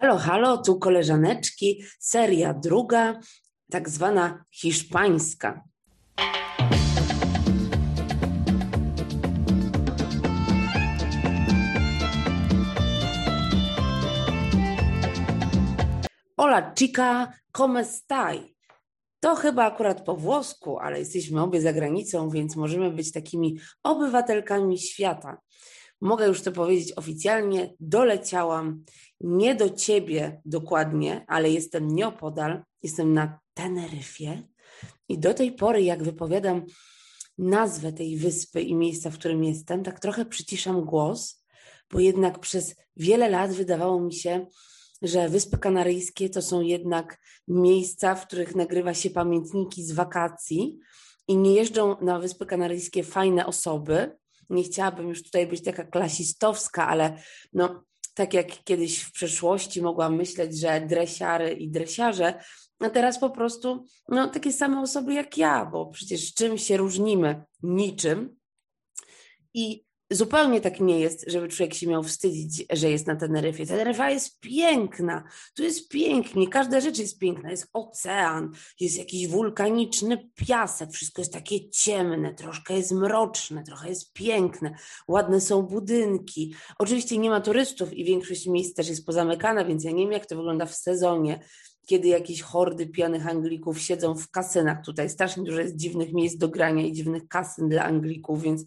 Halo, halo, tu koleżaneczki, seria druga, tak zwana hiszpańska. Hola chica, ¿cómo estáis? To chyba akurat po włosku, ale jesteśmy obie za granicą, więc możemy być takimi obywatelkami świata. Mogę już to powiedzieć oficjalnie, doleciałam nie do ciebie dokładnie, ale jestem nieopodal, jestem na Teneryfie i do tej pory, jak wypowiadam nazwę tej wyspy i miejsca, w którym jestem, tak trochę przyciszam głos, bo jednak przez wiele lat wydawało mi się, że Wyspy Kanaryjskie to są jednak miejsca, w których nagrywa się pamiętniki z wakacji i nie jeżdżą na Wyspy Kanaryjskie fajne osoby. Nie chciałabym już tutaj być taka klasistowska, ale no, tak jak kiedyś w przeszłości mogłam myśleć, że dresiary i dresiarze, a teraz po prostu no, takie same osoby jak ja, bo przecież czym się różnimy? Niczym. I zupełnie tak nie jest, żeby człowiek się miał wstydzić, że jest na Teneryfie. Teneryfa jest piękna, tu jest pięknie, każda rzecz jest piękna. Jest ocean, jest jakiś wulkaniczny piasek, wszystko jest takie ciemne, troszkę jest mroczne, trochę jest piękne, ładne są budynki. Oczywiście nie ma turystów i większość miejsc też jest pozamykana, więc ja nie wiem, jak to wygląda w sezonie kiedy jakieś hordy pijanych Anglików siedzą w kasynach tutaj. Strasznie dużo jest dziwnych miejsc do grania i dziwnych kasyn dla Anglików, więc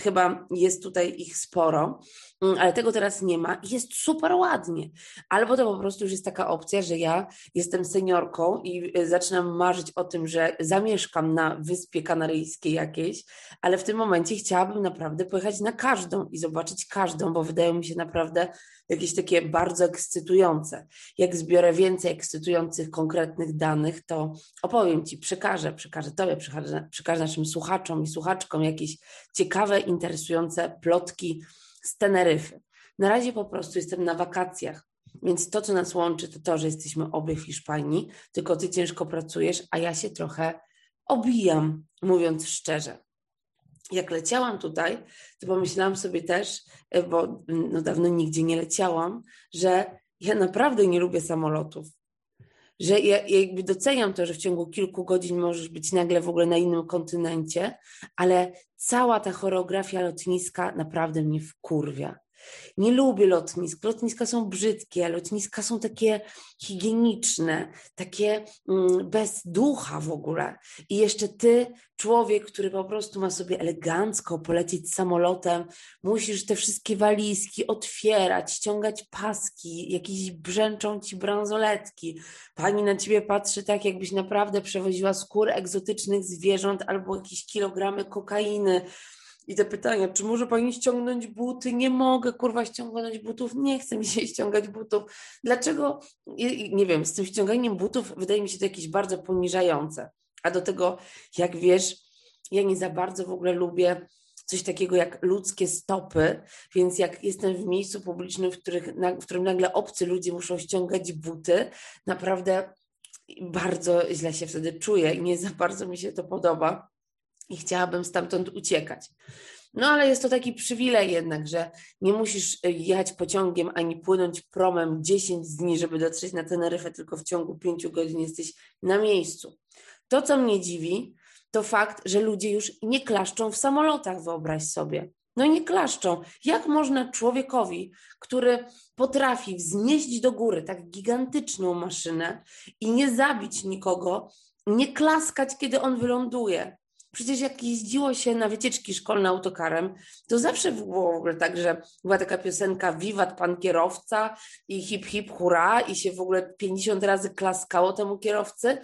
Chyba jest tutaj ich sporo, mm, ale tego teraz nie ma jest super ładnie. Albo to po prostu już jest taka opcja, że ja jestem seniorką i y, zaczynam marzyć o tym, że zamieszkam na wyspie kanaryjskiej jakiejś, ale w tym momencie chciałabym naprawdę pojechać na każdą i zobaczyć każdą, bo wydają mi się naprawdę jakieś takie bardzo ekscytujące. Jak zbiorę więcej ekscytujących, konkretnych danych, to opowiem Ci, przekażę, przekażę Tobie, przekażę, przekażę naszym słuchaczom i słuchaczkom jakieś ciekawe, interesujące plotki z Teneryfy. Na razie po prostu jestem na wakacjach, więc to, co nas łączy, to to, że jesteśmy obie w Hiszpanii, tylko Ty ciężko pracujesz, a ja się trochę obijam, mówiąc szczerze jak leciałam tutaj, to pomyślałam sobie też, bo no dawno nigdzie nie leciałam, że ja naprawdę nie lubię samolotów. Że ja, ja jakby doceniam to, że w ciągu kilku godzin możesz być nagle w ogóle na innym kontynencie, ale cała ta choreografia lotniska naprawdę mnie wkurwia. Nie lubię lotnisk. Lotniska są brzydkie, lotniska są takie higieniczne, takie mm, bez ducha w ogóle. I jeszcze ty, człowiek, który po prostu ma sobie elegancko polecieć samolotem, musisz te wszystkie walizki otwierać, ściągać paski, jakieś brzęczą ci bransoletki. Pani na ciebie patrzy tak, jakbyś naprawdę przewoziła skóry egzotycznych zwierząt albo jakieś kilogramy kokainy i te pytania, czy może pani ściągnąć buty? Nie mogę, kurwa, ściągnąć butów, nie chcę mi się ściągać butów. Dlaczego? Nie wiem, z tym ściąganiem butów wydaje mi się to jakieś bardzo poniżające. A do tego, jak wiesz, ja nie za bardzo w ogóle lubię coś takiego jak ludzkie stopy, więc jak jestem w miejscu publicznym, w, których, w którym nagle obcy ludzie muszą ściągać buty, naprawdę bardzo źle się wtedy czuję i nie za bardzo mi się to podoba i chciałabym stamtąd uciekać. No ale jest to taki przywilej jednak, że nie musisz e, jechać pociągiem ani płynąć promem 10 dni, żeby dotrzeć na Teneryfę, tylko w ciągu 5 godzin jesteś na miejscu. To, co mnie dziwi, to fakt, że ludzie już nie klaszczą w samolotach, wyobraź sobie. No nie klaszczą. Jak można człowiekowi, który potrafi wznieść do góry tak gigantyczną maszynę i nie zabić nikogo, nie klaskać, kiedy on wyląduje? Przecież jak jeździło się na wycieczki szkolne autokarem, to zawsze było w ogóle tak, że była taka piosenka Wiwat pan kierowca i hip hip hura i się w ogóle 50 razy klaskało temu kierowcy.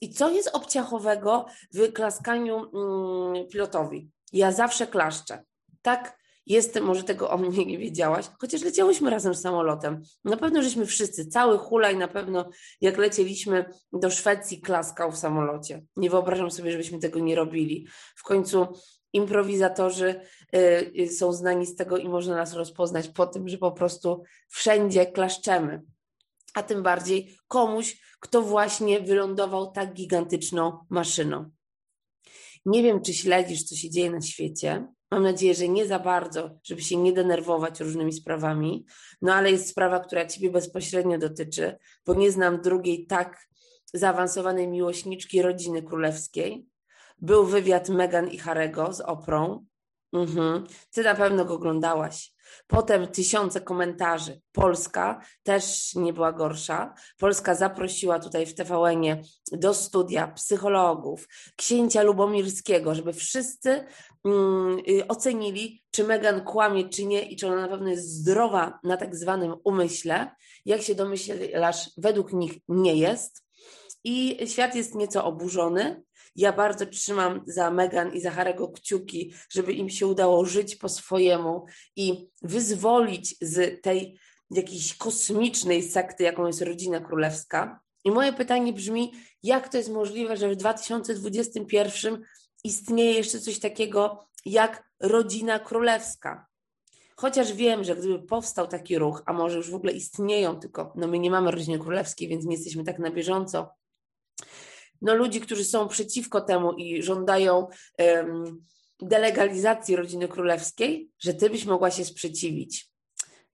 I co jest obciachowego w klaskaniu mm, pilotowi? Ja zawsze klaszczę. Tak Jestem, może tego o mnie nie wiedziałaś, chociaż leciałyśmy razem samolotem. Na pewno żeśmy wszyscy, cały hulaj na pewno, jak lecieliśmy do Szwecji, klaskał w samolocie. Nie wyobrażam sobie, żebyśmy tego nie robili. W końcu improwizatorzy y, y, są znani z tego i można nas rozpoznać po tym, że po prostu wszędzie klaszczemy. A tym bardziej komuś, kto właśnie wylądował tak gigantyczną maszyną. Nie wiem, czy śledzisz, co się dzieje na świecie, Mam nadzieję, że nie za bardzo, żeby się nie denerwować różnymi sprawami. No ale jest sprawa, która Ciebie bezpośrednio dotyczy, bo nie znam drugiej tak zaawansowanej miłośniczki rodziny królewskiej. Był wywiad Meghan i Harego z Oprą. Mhm. Ty na pewno go oglądałaś. Potem tysiące komentarzy. Polska też nie była gorsza. Polska zaprosiła tutaj w tvn do studia psychologów, księcia Lubomirskiego, żeby wszyscy ocenili, czy Megan kłamie, czy nie i czy ona na pewno jest zdrowa na tak zwanym umyśle. Jak się domyślasz, według nich nie jest. I świat jest nieco oburzony. Ja bardzo trzymam za Megan i za Harego kciuki, żeby im się udało żyć po swojemu i wyzwolić z tej jakiejś kosmicznej sekty, jaką jest rodzina królewska. I moje pytanie brzmi, jak to jest możliwe, że w 2021 istnieje jeszcze coś takiego jak rodzina królewska? Chociaż wiem, że gdyby powstał taki ruch, a może już w ogóle istnieją, tylko no my nie mamy rodziny królewskiej, więc nie jesteśmy tak na bieżąco, no, ludzi, którzy są przeciwko temu i żądają um, delegalizacji rodziny królewskiej, że ty byś mogła się sprzeciwić.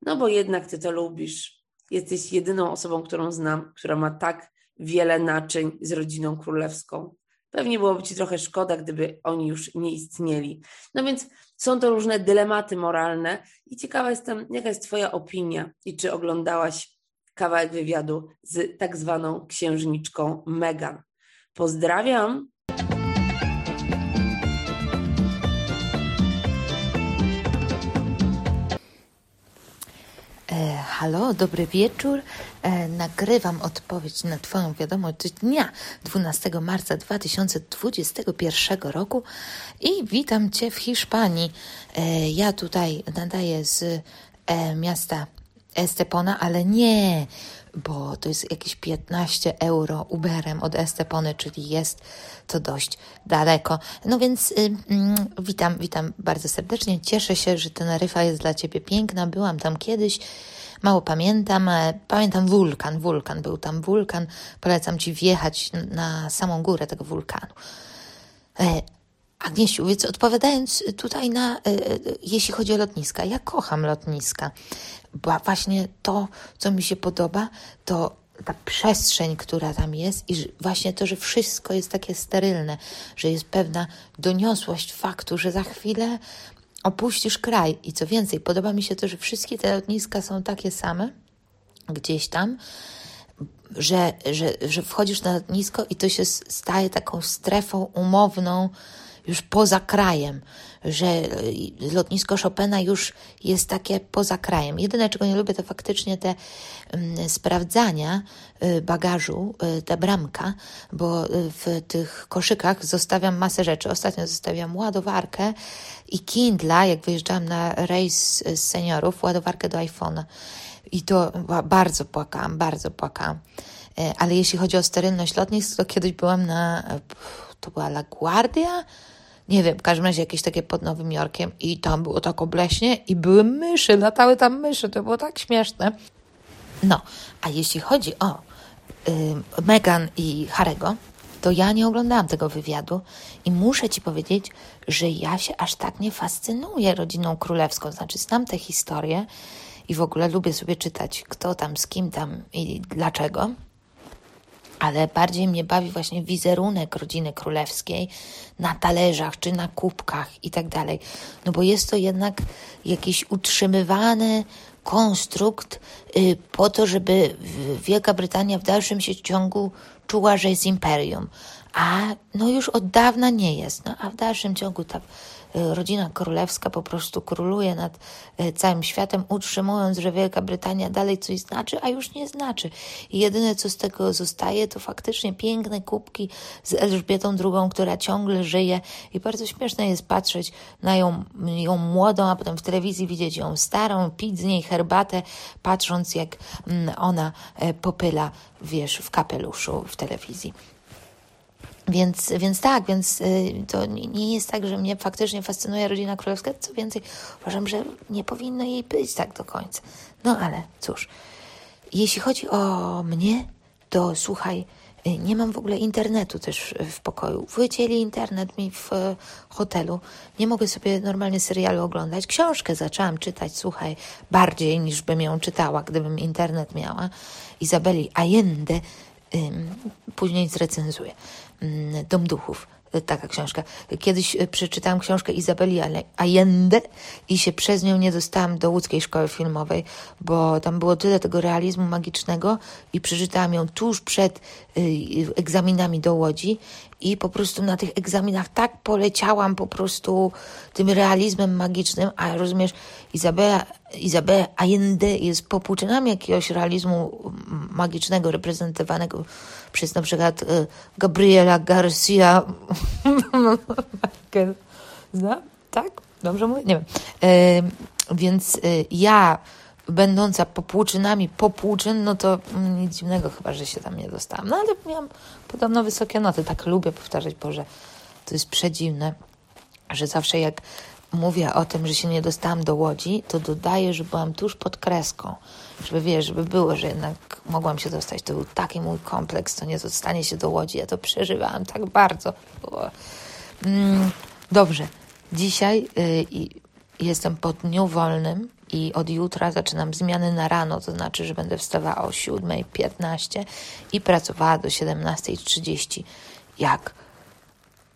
No bo jednak ty to lubisz. Jesteś jedyną osobą, którą znam, która ma tak wiele naczyń z rodziną królewską. Pewnie byłoby ci trochę szkoda, gdyby oni już nie istnieli. No więc są to różne dylematy moralne i ciekawa jestem, jaka jest Twoja opinia i czy oglądałaś kawałek wywiadu z tak zwaną księżniczką Meghan. Pozdrawiam. Halo, dobry wieczór. E, nagrywam odpowiedź na Twoją wiadomość dnia 12 marca 2021 roku i witam Cię w Hiszpanii. E, ja tutaj nadaję z e, miasta Estepona, ale nie bo to jest jakieś 15 euro Uberem od Estepony, czyli jest to dość daleko. No więc y, y, witam, witam bardzo serdecznie. Cieszę się, że Teneryfa jest dla Ciebie piękna. Byłam tam kiedyś. Mało pamiętam, pamiętam wulkan, wulkan, był tam wulkan. Polecam Ci wjechać na samą górę tego wulkanu. Agniesiu, więc odpowiadając tutaj na, e, e, jeśli chodzi o lotniska, ja kocham lotniska bo właśnie to, co mi się podoba, to ta przestrzeń, która tam jest i właśnie to, że wszystko jest takie sterylne, że jest pewna doniosłość faktu, że za chwilę opuścisz kraj. I co więcej, podoba mi się to, że wszystkie te lotniska są takie same gdzieś tam, że, że, że wchodzisz na lotnisko i to się staje taką strefą umowną już poza krajem że y, lotnisko Chopina już jest takie poza krajem. Jedyne, czego nie lubię, to faktycznie te mm, sprawdzania y, bagażu, y, ta bramka, bo w tych koszykach zostawiam masę rzeczy. Ostatnio zostawiam ładowarkę i Kindla, jak wyjeżdżałam na rejs z seniorów, ładowarkę do iPhone'a. I to bardzo płakałam, bardzo płakałam. Ale jeśli chodzi o sterylność lotnisk, to kiedyś byłam na, to była La Guardia, nie wiem, w każdym razie jakieś takie pod Nowym Jorkiem i tam było tak obleśnie i były myszy, latały tam myszy, to było tak śmieszne. No, a jeśli chodzi o y, Meghan i Harego, to ja nie oglądałam tego wywiadu i muszę Ci powiedzieć, że ja się aż tak nie fascynuję rodziną królewską. Znaczy, znam tę historię i w ogóle lubię sobie czytać, kto tam, z kim tam i dlaczego ale bardziej mnie bawi właśnie wizerunek rodziny królewskiej na talerzach czy na kubkach i tak dalej. No bo jest to jednak jakiś utrzymywany konstrukt y, po to, żeby Wielka Brytania w dalszym się ciągu czuła, że jest imperium. A no już od dawna nie jest. No, a w dalszym ciągu tak rodzina królewska po prostu króluje nad y, całym światem, utrzymując, że Wielka Brytania dalej coś znaczy, a już nie znaczy. I jedyne, co z tego zostaje, to faktycznie piękne kubki z Elżbietą II, która ciągle żyje i bardzo śmieszne jest patrzeć na ją, ją młodą, a potem w telewizji widzieć ją starą, pić z niej herbatę, patrząc jak mm, ona e, popyla, wiesz, w kapeluszu w telewizji. Więc, więc tak, więc y, to nie jest tak, że mnie faktycznie fascynuje rodzina królewska. Co więcej, uważam, że nie powinno jej być tak do końca. No ale cóż, jeśli chodzi o mnie, to słuchaj, Y, nie mam w ogóle internetu też w pokoju. Wycięli internet mi w e, hotelu. Nie mogę sobie normalnie serialu oglądać. Książkę zaczęłam czytać, słuchaj, bardziej niż bym ją czytała, gdybym internet miała. Izabeli Allende, później zrecenzuję. Dom Duchów taka książka. Kiedyś e, przeczytałam książkę Izabeli Allende i się przez nią nie dostałam do łódzkiej szkoły filmowej, bo tam było tyle tego realizmu magicznego i przeczytałam ją tuż przed e, egzaminami do Łodzi i po prostu na tych egzaminach tak poleciałam po prostu tym realizmem magicznym, a rozumiesz, Izabela, Izabela Allende jest popłuczynami jakiegoś realizmu magicznego reprezentowanego przez na przykład y, Gabriela Garcia Zna? Tak? Dobrze mówię? Nie wiem. E, więc y, ja będąca popłuczynami popłuczyn, no to nic dziwnego chyba, że się tam nie dostałam. No ale miałam podobno wysokie noty. Tak lubię powtarzać, Boże, to jest przedziwne, że zawsze jak mówię o tym, że się nie dostałam do Łodzi, to dodaję, że byłam tuż pod kreską. Żeby wiesz, żeby było, że jednak mogłam się dostać. To był taki mój kompleks, to nie dostanie się do Łodzi. Ja to przeżywałam tak bardzo. Mm, dobrze. Dzisiaj y, jestem po dniu wolnym i od jutra zaczynam zmiany na rano, to znaczy, że będę wstawała o 7.15 i pracowała do 17.30 jak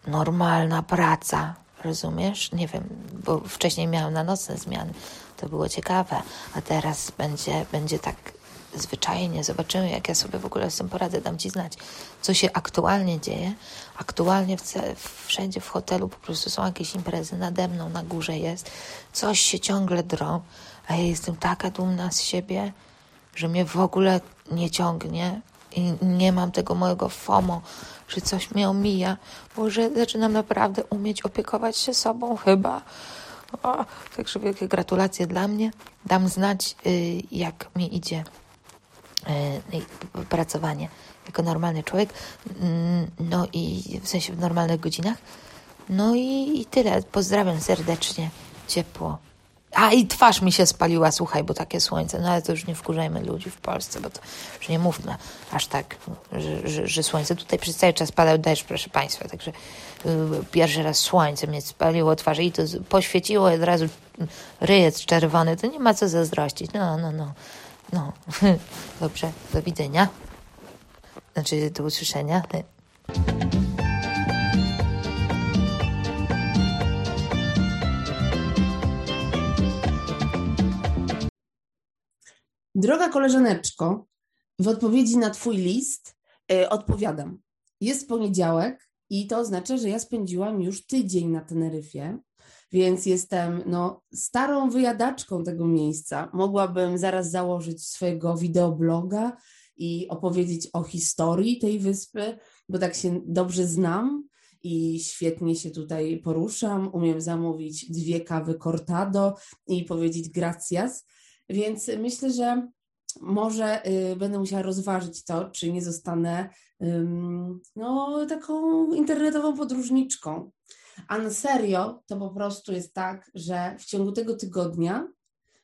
normalna praca. Rozumiesz? Nie wiem, bo wcześniej miałam na nocne zmiany. To było ciekawe, a teraz będzie, będzie tak zwyczajnie. Zobaczymy, jak ja sobie w ogóle z tym poradzę. Dam Ci znać, co się aktualnie dzieje. Aktualnie wszędzie w hotelu po prostu są jakieś imprezy. Nade mną, na górze jest. Coś się ciągle drą, a ja jestem taka dumna z siebie, że mnie w ogóle nie ciągnie i nie mam tego mojego FOMO, że coś mnie omija, że zaczynam naprawdę umieć opiekować się sobą chyba. O, także wielkie gratulacje dla mnie. Dam znać, y, jak mi idzie y, pracowanie jako normalny człowiek. Mm, no i w sensie w normalnych godzinach. No i, i tyle. Pozdrawiam serdecznie, ciepło. A i twarz mi się spaliła, słuchaj, bo takie słońce. No ale to już nie wkurzajmy ludzi w Polsce, bo to już nie mówmy aż tak, że, że, że słońce. Tutaj przez cały czas padał deszcz, proszę Państwa, także y, pierwszy raz słońce mnie spaliło twarz i to poświeciło od razu ryjec czerwony. To nie ma co zazdrościć. No, no, no. No, dobrze, do widzenia. Znaczy, do usłyszenia. Droga koleżaneczko, w odpowiedzi na Twój list yy, odpowiadam. Jest poniedziałek i to oznacza, że ja spędziłam już tydzień na Teneryfie, więc jestem no, starą wyjadaczką tego miejsca. Mogłabym zaraz założyć swojego wideobloga i opowiedzieć o historii tej wyspy, bo tak się dobrze znam i świetnie się tutaj poruszam. Umiem zamówić dwie kawy cortado i powiedzieć gracias. Więc myślę, że może y, będę musiała rozważyć to, czy nie zostanę no, taką internetową podróżniczką. A na serio to po prostu jest tak, że w ciągu tego tygodnia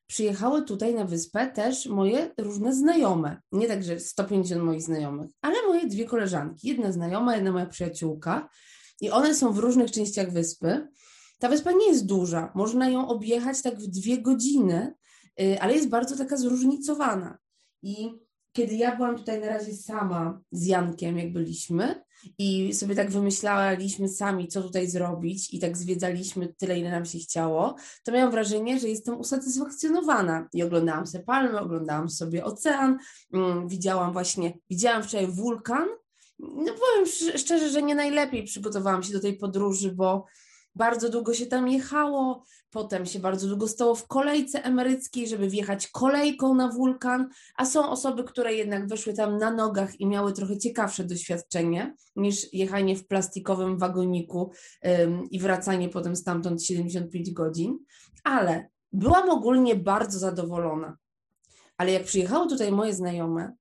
przyjechały tutaj na wyspę też moje różne znajome. Nie tak, że 150 moich znajomych, ale moje dwie koleżanki. Jedna znajoma, jedna moja przyjaciółka. I one są w różnych częściach wyspy. Ta wyspa nie jest duża. Można ją objechać tak w dwie godziny, ale jest bardzo taka zróżnicowana. I kiedy ja byłam tutaj na razie sama z Jankiem, jak byliśmy, i sobie tak wymyślaliśmy sami, co tutaj zrobić, i tak zwiedzaliśmy tyle, ile nam się chciało, to miałam wrażenie, że jestem usatysfakcjonowana. I oglądałam sobie palmy, oglądałam sobie ocean, mm, widziałam właśnie, widziałam wczoraj wulkan. No powiem szczerze, że nie najlepiej przygotowałam się do tej podróży, bo bardzo długo się tam jechało, potem się bardzo długo stało w kolejce emeryckiej, żeby wjechać kolejką na wulkan, a są osoby, które jednak weszły tam na nogach i miały trochę ciekawsze doświadczenie niż jechanie w plastikowym wagoniku ym, i wracanie potem stamtąd 75 godzin, ale byłam ogólnie bardzo zadowolona. Ale jak przyjechały tutaj moje znajome,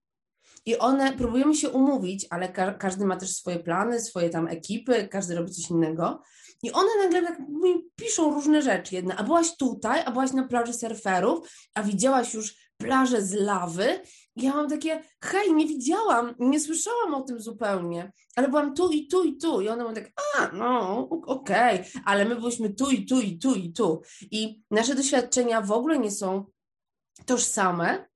i one próbują się umówić, ale ka każdy ma też swoje plany, swoje tam ekipy, każdy robi coś innego. I one nagle tak mi piszą różne rzeczy. Jedna, a byłaś tutaj, a byłaś na plaży surferów, a widziałaś już plażę z lawy, ja mam takie, hej, nie widziałam, nie słyszałam o tym zupełnie, ale byłam tu i tu i tu. I one mówią tak, a, no, okej, okay. ale my byliśmy tu i tu i tu i tu. I nasze doświadczenia w ogóle nie są tożsame,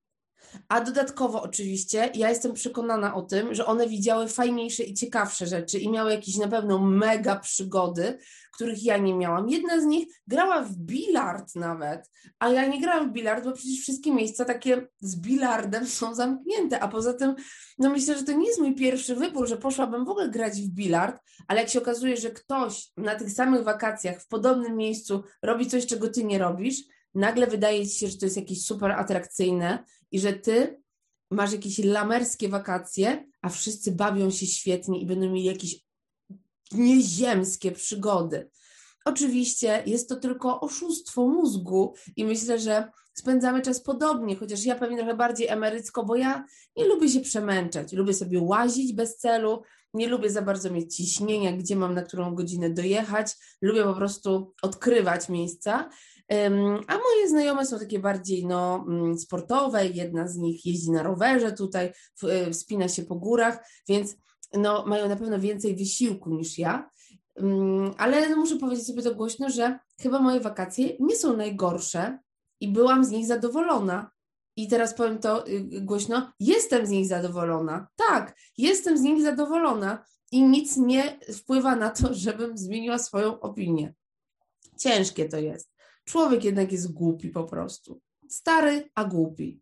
a dodatkowo oczywiście ja jestem przekonana o tym, że one widziały fajniejsze i ciekawsze rzeczy i miały jakieś na pewno mega przygody, których ja nie miałam. Jedna z nich grała w bilard nawet, a ja nie grałam w bilard, bo przecież wszystkie miejsca takie z bilardem są zamknięte, a poza tym no myślę, że to nie jest mój pierwszy wybór, że poszłabym w ogóle grać w bilard, ale jak się okazuje, że ktoś na tych samych wakacjach w podobnym miejscu robi coś, czego ty nie robisz, nagle wydaje ci się, że to jest jakieś super atrakcyjne i że ty masz jakieś lamerskie wakacje, a wszyscy bawią się świetnie i będą mieli jakieś nieziemskie przygody. Oczywiście jest to tylko oszustwo mózgu i myślę, że spędzamy czas podobnie, chociaż ja pewnie trochę bardziej emerycko, bo ja nie lubię się przemęczać, lubię sobie łazić bez celu, nie lubię za bardzo mieć ciśnienia, gdzie mam na którą godzinę dojechać, lubię po prostu odkrywać miejsca a moje znajome są takie bardziej no, mm, sportowe. Jedna z nich jeździ na rowerze tutaj, y, wspina się po górach, więc no, mają na pewno więcej wysiłku niż ja. Ale no, muszę powiedzieć sobie to głośno, że chyba moje wakacje nie są najgorsze i byłam z nich zadowolona. I teraz powiem to y, głośno, jestem z nich zadowolona. Tak, jestem z nich zadowolona i nic nie wpływa na to, żebym zmieniła swoją opinię. Ciężkie to jest. Człowiek jednak jest głupi po prostu. Stary, a głupi.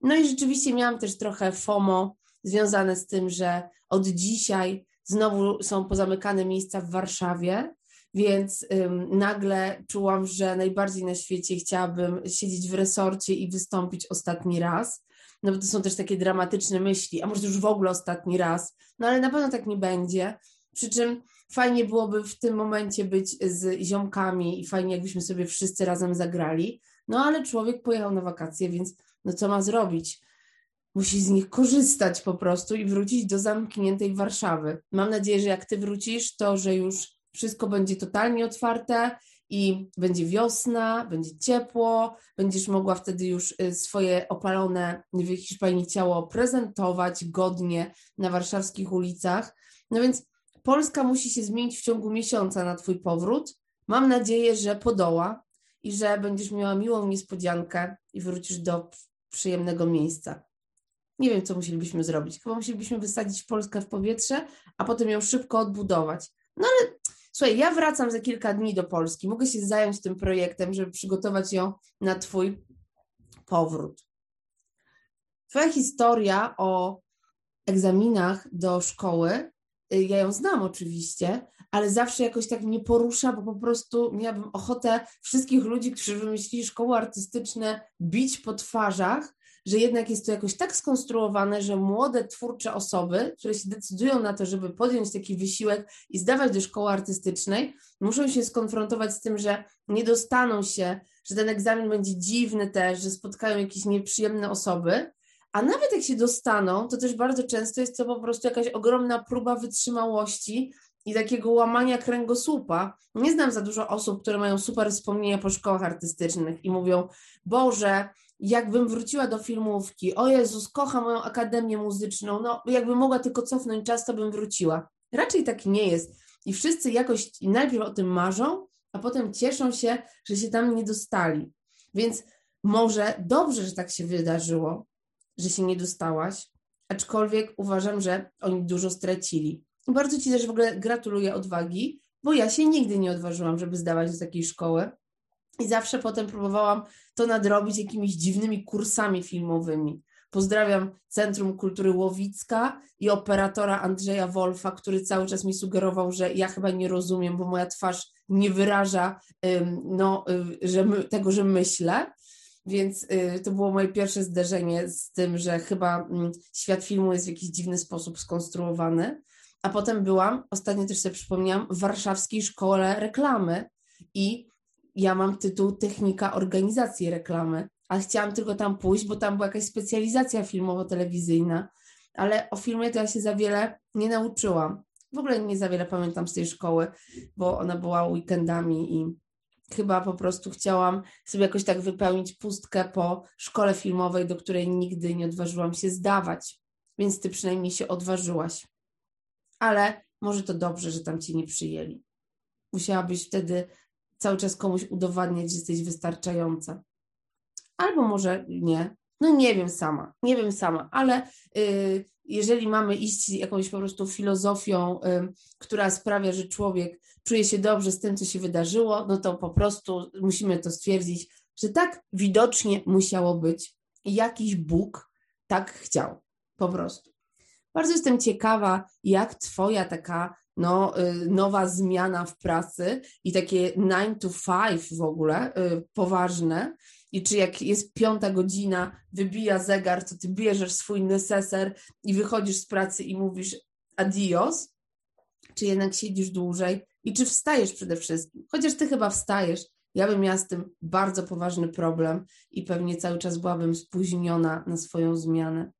No i rzeczywiście miałam też trochę FOMO związane z tym, że od dzisiaj znowu są pozamykane miejsca w Warszawie, więc ym, nagle czułam, że najbardziej na świecie chciałabym siedzieć w resorcie i wystąpić ostatni raz. No bo to są też takie dramatyczne myśli, a może już w ogóle ostatni raz. No ale na pewno tak nie będzie. Przy czym fajnie byłoby w tym momencie być z ziomkami i fajnie jakbyśmy sobie wszyscy razem zagrali. No ale człowiek pojechał na wakacje, więc no co ma zrobić? Musi z nich korzystać po prostu i wrócić do zamkniętej Warszawy. Mam nadzieję, że jak ty wrócisz, to że już wszystko będzie totalnie otwarte i będzie wiosna, będzie ciepło, będziesz mogła wtedy już y, swoje opalone w Hiszpanii ciało prezentować godnie na warszawskich ulicach. No więc Polska musi się zmienić w ciągu miesiąca na Twój powrót. Mam nadzieję, że podoła i że będziesz miała miłą niespodziankę i wrócisz do przyjemnego miejsca. Nie wiem, co musielibyśmy zrobić. Chyba musielibyśmy wysadzić Polskę w powietrze, a potem ją szybko odbudować. No ale słuchaj, ja wracam za kilka dni do Polski. Mogę się zająć tym projektem, żeby przygotować ją na Twój powrót. Twoja historia o egzaminach do szkoły ja ją znam oczywiście, ale zawsze jakoś tak mnie porusza, bo po prostu miałabym ochotę wszystkich ludzi, którzy wymyślili szkoły artystyczne, bić po twarzach, że jednak jest to jakoś tak skonstruowane, że młode, twórcze osoby, które się decydują na to, żeby podjąć taki wysiłek i zdawać do szkoły artystycznej, muszą się skonfrontować z tym, że nie dostaną się, że ten egzamin będzie dziwny też, że spotkają jakieś nieprzyjemne osoby, a nawet jak się dostaną, to też bardzo często jest to po prostu jakaś ogromna próba wytrzymałości i takiego łamania kręgosłupa. Nie znam za dużo osób, które mają super wspomnienia po szkołach artystycznych i mówią: Boże, jakbym wróciła do filmówki, o Jezus, kocham moją akademię muzyczną, no jakbym mogła tylko cofnąć czas, to bym wróciła. Raczej tak nie jest. I wszyscy jakoś najpierw o tym marzą, a potem cieszą się, że się tam nie dostali. Więc może dobrze, że tak się wydarzyło, że się nie dostałaś, aczkolwiek uważam, że oni dużo stracili. Bardzo Ci też w ogóle gratuluję odwagi, bo ja się nigdy nie odważyłam, żeby zdawać do takiej szkoły. I zawsze potem próbowałam to nadrobić jakimiś dziwnymi kursami filmowymi. Pozdrawiam Centrum Kultury Łowicka i operatora Andrzeja Wolfa, który cały czas mi sugerował, że ja chyba nie rozumiem, bo moja twarz nie wyraża no, y, że my, tego, że myślę. Więc y, to było moje pierwsze zderzenie z tym, że chyba mm, świat filmu jest w jakiś dziwny sposób skonstruowany. A potem byłam, ostatnio też sobie przypomniałam, w warszawskiej szkole reklamy i ja mam tytuł Technika organizacji reklamy, ale chciałam tylko tam pójść, bo tam była jakaś specjalizacja filmowo-telewizyjna, ale o filmie to ja się za wiele nie nauczyłam. W ogóle nie za wiele pamiętam z tej szkoły, bo ona była weekendami i chyba po prostu chciałam sobie jakoś tak wypełnić pustkę po szkole filmowej, do której nigdy nie odważyłam się zdawać. Więc ty przynajmniej się odważyłaś. Ale może to dobrze, że tam cię nie przyjęli. Musiałabyś wtedy cały czas komuś udowadniać, że jesteś wystarczająca. Albo może nie. No nie wiem sama, nie wiem sama, ale y, jeżeli mamy iść jakąś po prostu filozofią, która sprawia, że człowiek czuje się dobrze z tym, co się wydarzyło, no to po prostu musimy to stwierdzić, że tak widocznie musiało być jakiś Bóg tak chciał, po prostu. Bardzo jestem ciekawa, jak Twoja taka no, y, nowa zmiana w pracy i takie 9 to 5 w ogóle, y, poważne. I czy jak jest piąta godzina, wybija zegar, to ty bierzesz swój neseser i wychodzisz z pracy i mówisz adios, czy jednak siedzisz dłużej i czy wstajesz przede wszystkim. Chociaż ty chyba wstajesz, ja bym miała z tym bardzo poważny problem i pewnie cały czas byłabym spóźniona na swoją zmianę.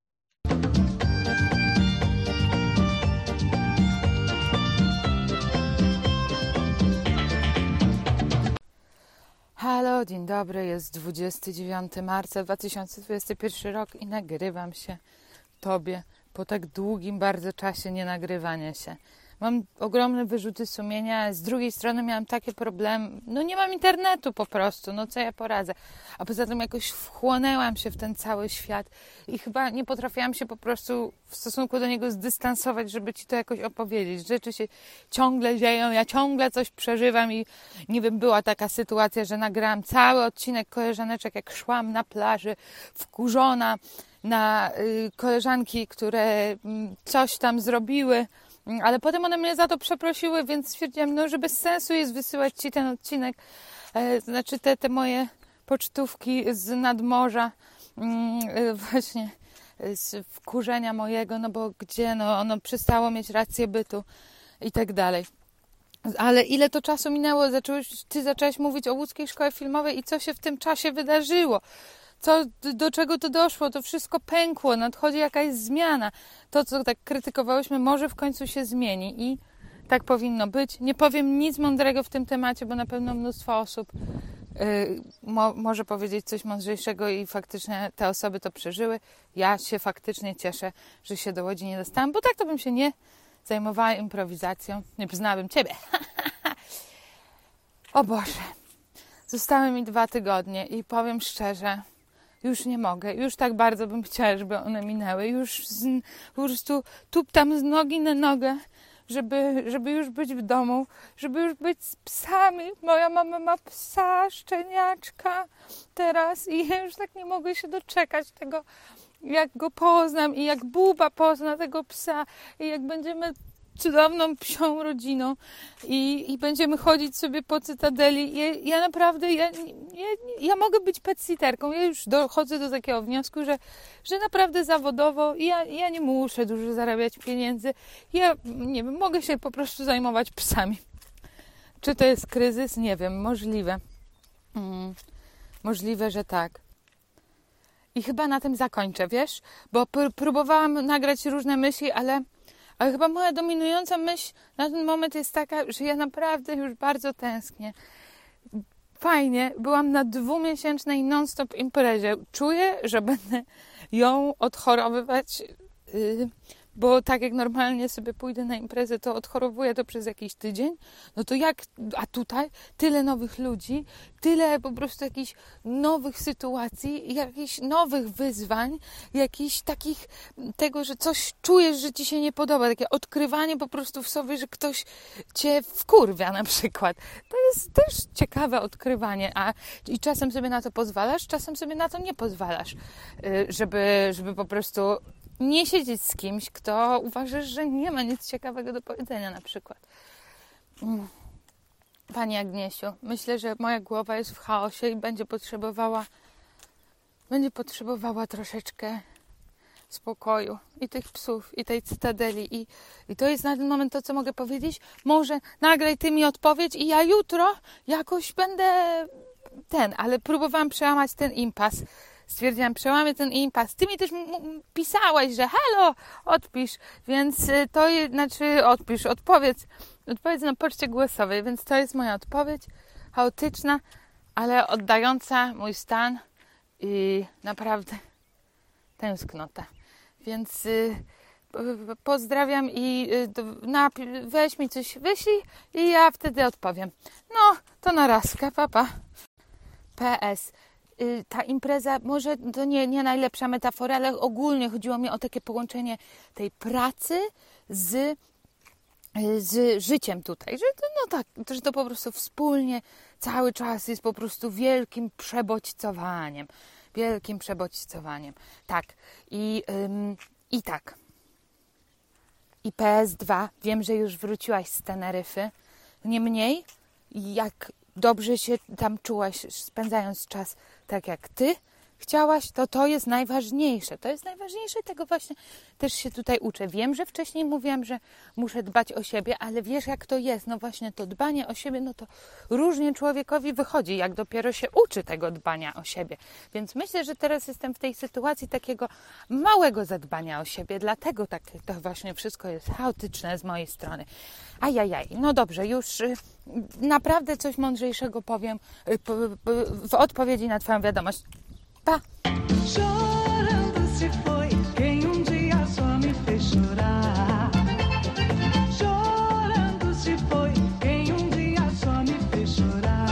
Halo, dzień dobry, jest 29 marca 2021 rok i nagrywam się Tobie po tak długim bardzo czasie nienagrywania się. Mam ogromne wyrzuty sumienia, z drugiej strony miałam takie problemy, no nie mam internetu po prostu, no co ja poradzę. A poza tym jakoś wchłonęłam się w ten cały świat i chyba nie potrafiłam się po prostu w stosunku do niego zdystansować, żeby ci to jakoś opowiedzieć. Rzeczy się ciągle dzieją, ja ciągle coś przeżywam i nie wiem, była taka sytuacja, że nagrałam cały odcinek koleżaneczek, jak szłam na plaży, wkurzona na y, koleżanki, które mm, coś tam zrobiły ale potem one mnie za to przeprosiły, więc stwierdziłam, no, że bez sensu jest wysyłać Ci ten odcinek, e, znaczy te, te moje pocztówki z nadmorza, mm, e, właśnie z wkurzenia mojego, no bo gdzie, no ono przestało mieć rację bytu i tak dalej. Ale ile to czasu minęło? Zacząłeś, ty zaczęłaś mówić o łódzkiej szkole filmowej i co się w tym czasie wydarzyło? Co, do czego to doszło, to wszystko pękło, nadchodzi jakaś zmiana. To, co tak krytykowałyśmy, może w końcu się zmieni i tak powinno być. Nie powiem nic mądrego w tym temacie, bo na pewno mnóstwo osób yy, mo, może powiedzieć coś mądrzejszego i faktycznie te osoby to przeżyły. Ja się faktycznie cieszę, że się do Łodzi nie dostałam, bo tak to bym się nie zajmowała improwizacją. Nie poznałabym Ciebie. o Boże. Zostały mi dwa tygodnie i powiem szczerze, już nie mogę, już tak bardzo bym chciała, żeby one minęły, już z, po prostu tuptam z nogi na nogę, żeby, żeby już być w domu, żeby już być z psami. Moja mama ma psa, szczeniaczka teraz i ja już tak nie mogę się doczekać tego, jak go poznam i jak Buba pozna tego psa i jak będziemy cudowną psią rodziną i, i będziemy chodzić sobie po cytadeli. Ja, ja naprawdę, ja, ja, ja, mogę być petsitterką. Ja już dochodzę do takiego wniosku, że, że naprawdę zawodowo ja, ja nie muszę dużo zarabiać pieniędzy. Ja, nie wiem, mogę się po prostu zajmować psami. Czy to jest kryzys? Nie wiem, możliwe. Hmm, możliwe, że tak. I chyba na tym zakończę, wiesz? Bo próbowałam nagrać różne myśli, ale ale chyba moja dominująca myśl na ten moment jest taka, że ja naprawdę już bardzo tęsknię. Fajnie, byłam na dwumiesięcznej non-stop imprezie. Czuję, że będę ją odchorowywać. Yy, bo tak jak normalnie sobie pójdę na imprezę, to odchorowuję to przez jakiś tydzień, no to jak, a tutaj tyle nowych ludzi, tyle po prostu jakichś nowych sytuacji, jakichś nowych wyzwań, jakichś takich, tego, że coś czujesz, że ci się nie podoba, takie odkrywanie po prostu w sobie, że ktoś cię wkurwia na przykład. To jest też ciekawe odkrywanie, a i czasem sobie na to pozwalasz, czasem sobie na to nie pozwalasz, y, żeby, żeby po prostu nie siedzieć z kimś, kto uważasz, że nie ma nic ciekawego do powiedzenia na przykład. Mm. Pani Agniesiu, myślę, że moja głowa jest w chaosie i będzie potrzebowała będzie potrzebowała troszeczkę spokoju i tych psów, i tej cytadeli. I, I to jest na ten moment to, co mogę powiedzieć. Może nagraj ty mi odpowiedź i ja jutro jakoś będę ten, ale próbowałam przełamać ten impas stwierdziłam, przełamię ten impas. Ty mi też pisałaś, że halo, odpisz, więc y, to znaczy odpisz, odpowiedz, odpowiedz na poczcie głosowej, więc to jest moja odpowiedź. chaotyczna, ale oddająca mój stan i naprawdę tęsknotę. Więc y, pozdrawiam i y, weź mi coś, wyślij i ja wtedy odpowiem. No, to na papa. PS. Y, ta impreza, może to nie, nie najlepsza metafora, ale ogólnie chodziło mi o takie połączenie tej pracy z, y, z życiem tutaj. Że to, no tak, że to po prostu wspólnie cały czas jest po prostu wielkim przebodźcowaniem. Wielkim przebodźcowaniem. Tak. I, ym, i tak. I PS2, wiem, że już wróciłaś z Teneryfy. Niemniej, jak dobrze się tam czułaś, spędzając czas tak jak ty, chciałaś, to to jest najważniejsze. To jest najważniejsze, tego właśnie też się tutaj uczę. Wiem, że wcześniej mówiłam, że muszę dbać o siebie, ale wiesz jak to jest. No właśnie to dbanie o siebie, no to różnie człowiekowi wychodzi, jak dopiero się uczy tego dbania o siebie. Więc myślę, że teraz jestem w tej sytuacji takiego małego zadbania o siebie, dlatego tak to właśnie wszystko jest chaotyczne z mojej strony. Ajajaj, no dobrze, już y, naprawdę coś mądrzejszego powiem y, w odpowiedzi na Twoją wiadomość. Pa! Chorando se foi quem um dia só me fez chorar. Chorando se foi quem um dia só me fez chorar.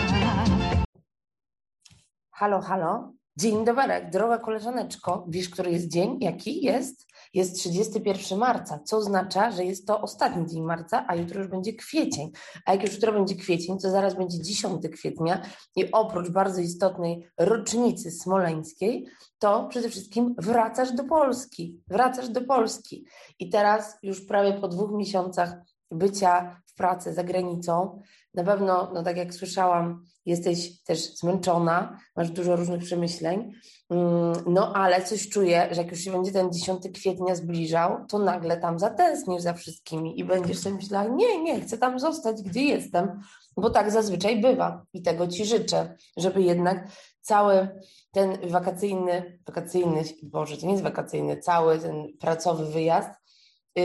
Halo, halo. Dzień dobry, droga koleżaneczko. Wiesz, który jest dzień? Jaki jest? Jest 31 marca, co oznacza, że jest to ostatni dzień marca, a jutro już będzie kwiecień. A jak już jutro będzie kwiecień, to zaraz będzie 10 kwietnia i oprócz bardzo istotnej rocznicy smoleńskiej, to przede wszystkim wracasz do Polski. Wracasz do Polski. I teraz już prawie po dwóch miesiącach bycia w pracy za granicą, na pewno, no tak jak słyszałam, jesteś też zmęczona, masz dużo różnych przemyśleń, mm, no ale coś czuję, że jak już się będzie ten 10 kwietnia zbliżał, to nagle tam zatęsknisz za wszystkimi i będziesz sobie myślała, nie, nie, chcę tam zostać, gdzie jestem, bo tak zazwyczaj bywa. I tego Ci życzę, żeby jednak cały ten wakacyjny, wakacyjny, Boże, to nie jest wakacyjny, cały ten pracowy wyjazd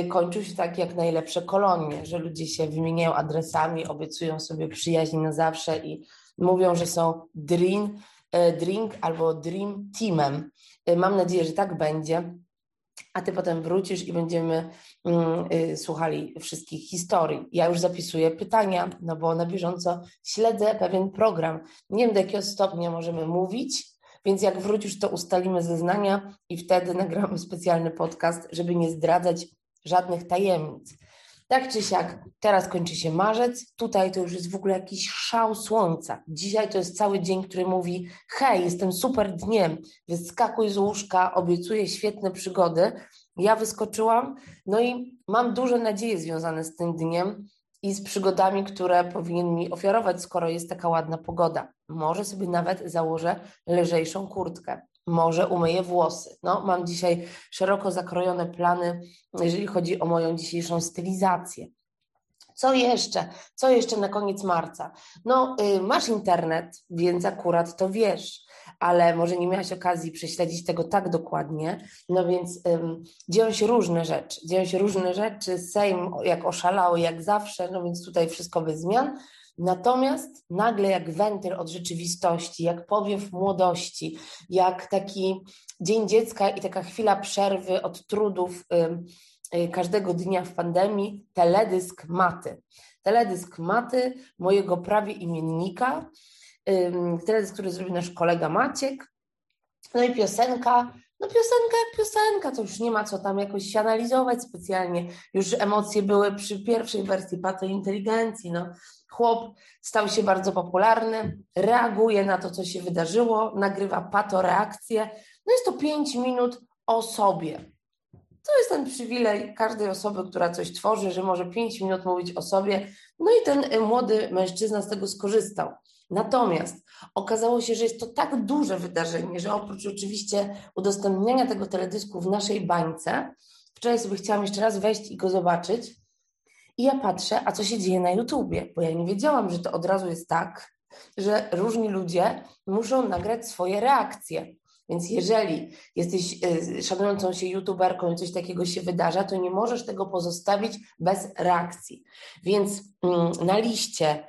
kończył się tak jak najlepsze kolonie, że ludzie się wymieniają adresami, obiecują sobie przyjaźń na zawsze i mówią, że są dream, y, drink albo dream teamem. Y, mam nadzieję, że tak będzie. A ty potem wrócisz i będziemy mm, słuchali wszystkich historii. Ja już zapisuję pytania, no bo na bieżąco śledzę pewien program. Nie wiem, do jakiego stopnia możemy mówić, więc jak wrócisz, to ustalimy zeznania i wtedy nagramy specjalny podcast, żeby nie zdradzać żadnych tajemnic. Tak czy siak, teraz kończy się marzec, tutaj to już jest w ogóle jakiś szał słońca. Dzisiaj to jest cały dzień, który mówi: Hej, jestem super dniem, wyskakuj z łóżka, obiecuję świetne przygody. Ja wyskoczyłam, no i mam duże nadzieje związane z tym dniem i z przygodami, które powinien mi ofiarować, skoro jest taka ładna pogoda. Może sobie nawet założę lżejszą kurtkę może umyję włosy. No, mam dzisiaj szeroko zakrojone plany, jeżeli chodzi o moją dzisiejszą stylizację. Co jeszcze? Co jeszcze na koniec marca? No, y, masz internet, więc akurat to wiesz, ale może nie miałaś okazji prześledzić tego tak dokładnie. No więc ym, dzieją się różne rzeczy. Dzieją się różne rzeczy. Sejm jak oszalały, jak zawsze, no więc tutaj wszystko bez zmian. Natomiast nagle jak wentyl od rzeczywistości, jak powiew młodości, jak taki dzień dziecka i taka chwila przerwy od trudów y, każdego dnia w pandemii, teledysk maty. Teledysk maty mojego prawie imiennika, teledysk, który zrobił nasz kolega Maciek, no i piosenka no piosenka jak piosenka, to już nie ma co tam jakoś analizować specjalnie. Już emocje były przy pierwszej wersji Pato Inteligencji. No. Chłop stał się bardzo popularny, reaguje na to, co się wydarzyło, nagrywa pato reakcję. No jest to pięć minut o sobie. To jest ten przywilej każdej osoby, która coś tworzy, że może pięć minut mówić o sobie. No i ten młody mężczyzna z tego skorzystał. Natomiast okazało się, że jest to tak duże wydarzenie, że oprócz oczywiście udostępniania tego teledysku w naszej bańce, wczoraj sobie chciałam jeszcze raz wejść i go zobaczyć. I ja patrzę, a co się dzieje na YouTubie, bo ja nie wiedziałam, że to od razu jest tak, że różni ludzie muszą nagrać swoje reakcje. Więc jeżeli jesteś y, szanującą się youtuberką i coś takiego się wydarza, to nie możesz tego pozostawić bez reakcji. Więc mm, na liście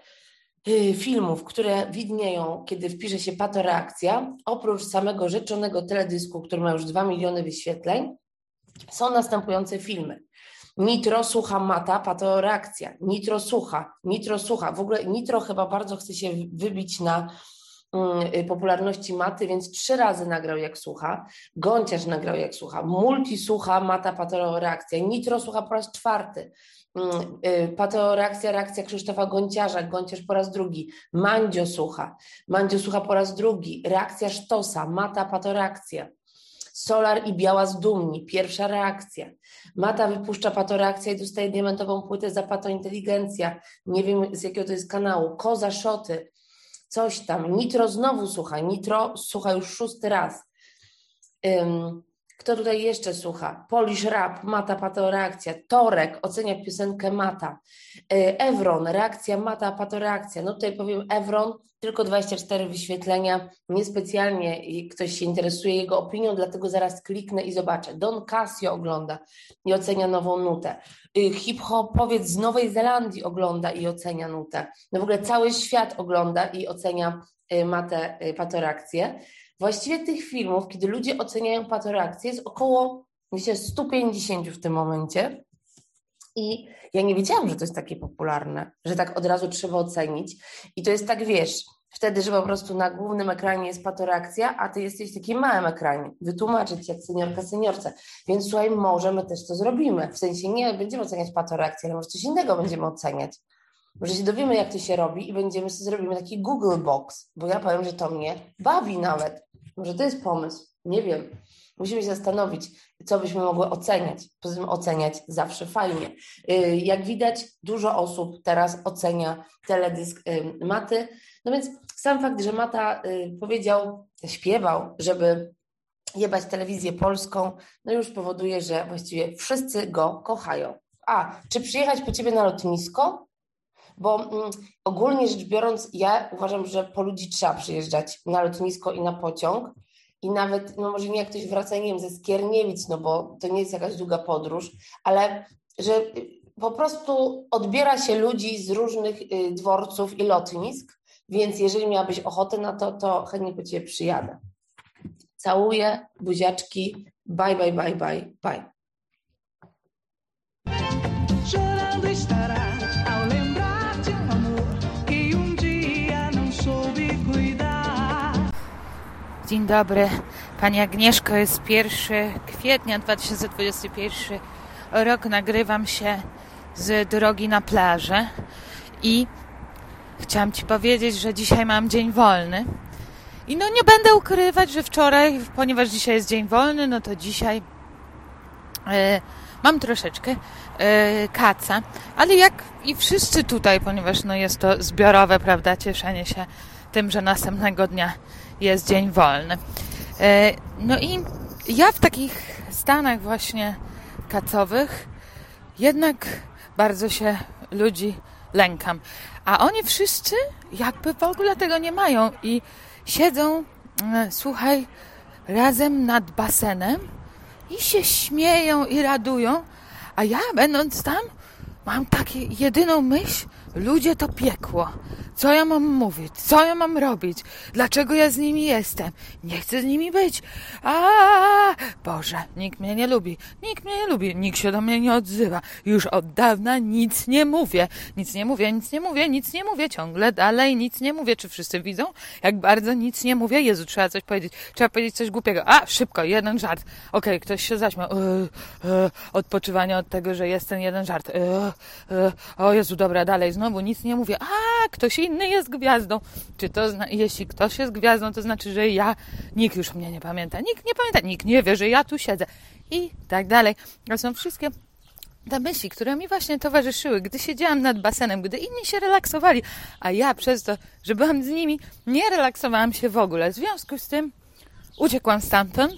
y, filmów, które widnieją, kiedy wpisze się patoreakcja, oprócz samego rzeczonego teledysku, który ma już 2 miliony wyświetleń, są następujące filmy. Nitro, sucha, mata, patoreakcja. Nitro, sucha, nitro, sucha. W ogóle nitro chyba bardzo chce się wybić na mm, popularności maty, więc trzy razy nagrał jak słucha. Gąciarz nagrał jak słucha. Multi słucha, mata, patoreakcja. Nitro słucha po raz czwarty. Mm, y, patoreakcja, reakcja Krzysztofa Gąciarza, Gąciarz po raz drugi. Mandzio słucha. Mandzio słucha po raz drugi. Reakcja Sztosa, mata, patoreakcja. Solar i Biała z Dumni, pierwsza reakcja. Mata wypuszcza patoreakcja i dostaje diamentową płytę za patointeligencja. Nie wiem z jakiego to jest kanału. Koza Szoty, coś tam. Nitro znowu słucha. Nitro słucha już szósty raz. Um, kto tutaj jeszcze słucha? Polish Rap, Mata Patoreakcja, Torek ocenia piosenkę Mata, e, Evron, reakcja Mata Patoreakcja. No tutaj powiem Evron, tylko 24 wyświetlenia, niespecjalnie ktoś się interesuje jego opinią, dlatego zaraz kliknę i zobaczę. Don Casio ogląda i ocenia nową nutę. Y, hip-hopowiec z Nowej Zelandii ogląda i ocenia nutę. No w ogóle cały świat ogląda i ocenia y, Matę Patoreakcję. Właściwie tych filmów, kiedy ludzie oceniają patoreakcję, jest około, myślę, 150 w tym momencie. I ja nie wiedziałam, że to jest takie popularne, że tak od razu trzeba ocenić. I to jest tak, wiesz, wtedy, że po prostu na głównym ekranie jest patoreakcja, a ty jesteś w takim małym ekranie. Wytłumaczyć jak seniorka seniorce. Więc słuchaj, może my też to zrobimy. W sensie nie będziemy oceniać patoreakcję, ale może coś innego będziemy oceniać. Może się dowiemy, jak to się robi i będziemy sobie zrobimy taki Google Box, bo ja powiem, że to mnie bawi nawet. Może to jest pomysł, nie wiem. Musimy się zastanowić, co byśmy mogły oceniać. Poza tym oceniać zawsze fajnie. Y, jak widać, dużo osób teraz ocenia teledysk y, Maty. No więc sam fakt, że Mata y, powiedział, śpiewał, żeby jebać telewizję polską, no już powoduje, że właściwie wszyscy go kochają. A, czy przyjechać po ciebie na lotnisko? Bo mm, ogólnie rzecz biorąc, ja uważam, że po ludzi trzeba przyjeżdżać na lotnisko i na pociąg. I nawet, no może nie jak ktoś wraca, nie wiem, ze Skierniewic, no bo to nie jest jakaś długa podróż, ale że po prostu odbiera się ludzi z różnych y, dworców i lotnisk, więc jeżeli miałabyś ochotę na to, to chętnie po Ciebie przyjadę. Całuję, buziaczki, bye, bye, bye, bye, bye. Dzień dobry. Pani Agnieszko, jest 1 kwietnia 2021 rok. Nagrywam się z drogi na plażę i chciałam Ci powiedzieć, że dzisiaj mam dzień wolny. I no nie będę ukrywać, że wczoraj, ponieważ dzisiaj jest dzień wolny, no to dzisiaj e, mam troszeczkę e, kaca. Ale jak i wszyscy tutaj, ponieważ no jest to zbiorowe, prawda, cieszenie się tym, że następnego dnia jest dzień wolny. E, no i ja w takich stanach właśnie kacowych jednak bardzo się ludzi lękam. A oni wszyscy jakby w ogóle tego nie mają i siedzą, e, słuchaj, razem nad basenem i się śmieją i radują, a ja będąc tam mam takie jedyną myśl, ludzie to piekło. Co ja mam mówić? Co ja mam robić? Dlaczego ja z nimi jestem? Nie chcę z nimi być. A Boże, nikt mnie nie lubi. Nikt mnie nie lubi. Nikt się do mnie nie odzywa. Już od dawna nic nie mówię. Nic nie mówię, nic nie mówię, nic nie mówię. Ciągle dalej nic nie mówię. Czy wszyscy widzą? Jak bardzo nic nie mówię. Jezu, trzeba coś powiedzieć. Trzeba powiedzieć coś głupiego. A, szybko, jeden żart. Okej, okay, ktoś się zaśmiał. Yy, yy, odpoczywanie od tego, że jest ten jeden żart. Yy, o Jezu, dobra, dalej. Znowu nic nie mówię. A, ktoś jest gwiazdą. Czy to, jeśli ktoś jest gwiazdą, to znaczy, że ja, nikt już mnie nie pamięta, nikt nie pamięta, nikt nie wie, że ja tu siedzę i tak dalej. To są wszystkie te myśli, które mi właśnie towarzyszyły, gdy siedziałam nad basenem, gdy inni się relaksowali, a ja przez to, że byłam z nimi, nie relaksowałam się w ogóle. W związku z tym uciekłam stamtąd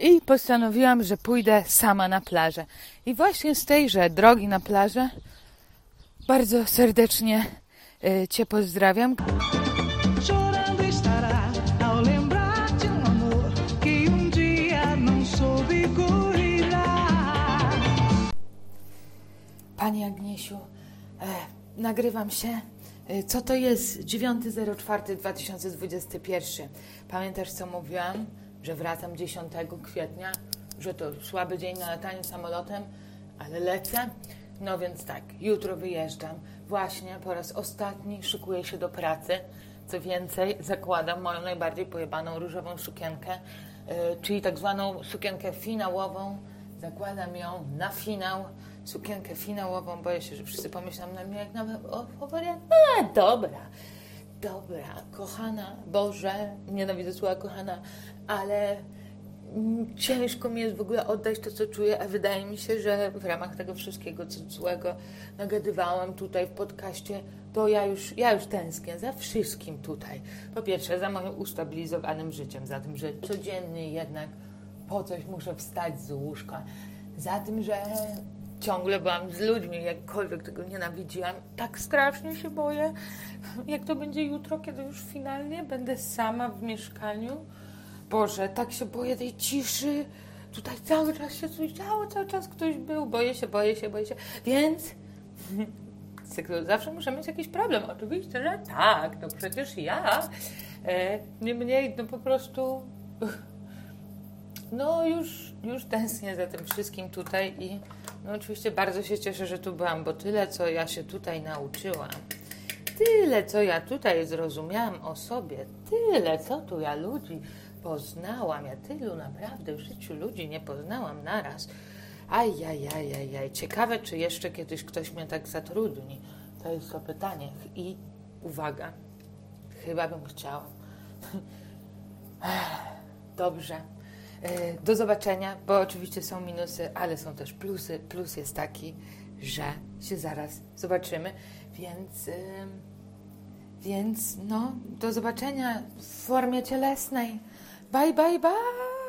i postanowiłam, że pójdę sama na plażę. I właśnie z tejże drogi na plażę bardzo serdecznie Cię pozdrawiam. Pani Agniesiu, e, nagrywam się Y, co to jest 9.04.2021? Pamiętasz, co mówiłam? Że wracam 10 kwietnia, że to słaby dzień na latanie samolotem, ale lecę. No więc tak, jutro wyjeżdżam. Właśnie po raz ostatni szykuję się do pracy. Co więcej, zakładam moją najbardziej pojebaną różową sukienkę, yy, czyli tak zwaną sukienkę finałową. Zakładam ją na finał sukienkę finałową. Boję się, że wszyscy pomyślą na mnie jak na wariant. No, dobra, dobra, kochana, Boże, nienawidzę słowa kochana, ale ciężko mi jest w ogóle oddać to, co czuję, a wydaje mi się, że w ramach tego wszystkiego, co złego nagadywałam tutaj w podcaście, to ja już, ja już tęsknię za wszystkim tutaj. Po pierwsze, za moim ustabilizowanym życiem, za tym, że codziennie jednak po coś muszę wstać z łóżka, za tym, że ciągle byłam z ludźmi, jakkolwiek tego nienawidziłam. Tak strasznie się boję, jak to będzie jutro, kiedy już finalnie będę sama w mieszkaniu. Boże, tak się boję tej ciszy. Tutaj cały czas się coś działo, cały czas ktoś był. Boję się, boję się, boję się. Więc zawsze muszę mieć jakiś problem. Oczywiście, że tak, no przecież ja. E, niemniej, no po prostu no już, już tęsknię za tym wszystkim tutaj i no oczywiście bardzo się cieszę, że tu byłam, bo tyle, co ja się tutaj nauczyłam, tyle, co ja tutaj zrozumiałam o sobie, tyle, co tu ja ludzi poznałam, ja tylu naprawdę w życiu ludzi nie poznałam naraz. Ajajajajaj, ciekawe, czy jeszcze kiedyś ktoś mnie tak zatrudni. To jest to pytanie. I uwaga, chyba bym chciała. Dobrze. E, do zobaczenia, bo oczywiście są minusy, ale są też plusy. Plus jest taki, że się zaraz zobaczymy, więc, więc no, do zobaczenia w formie cielesnej. Bye, bye, bye!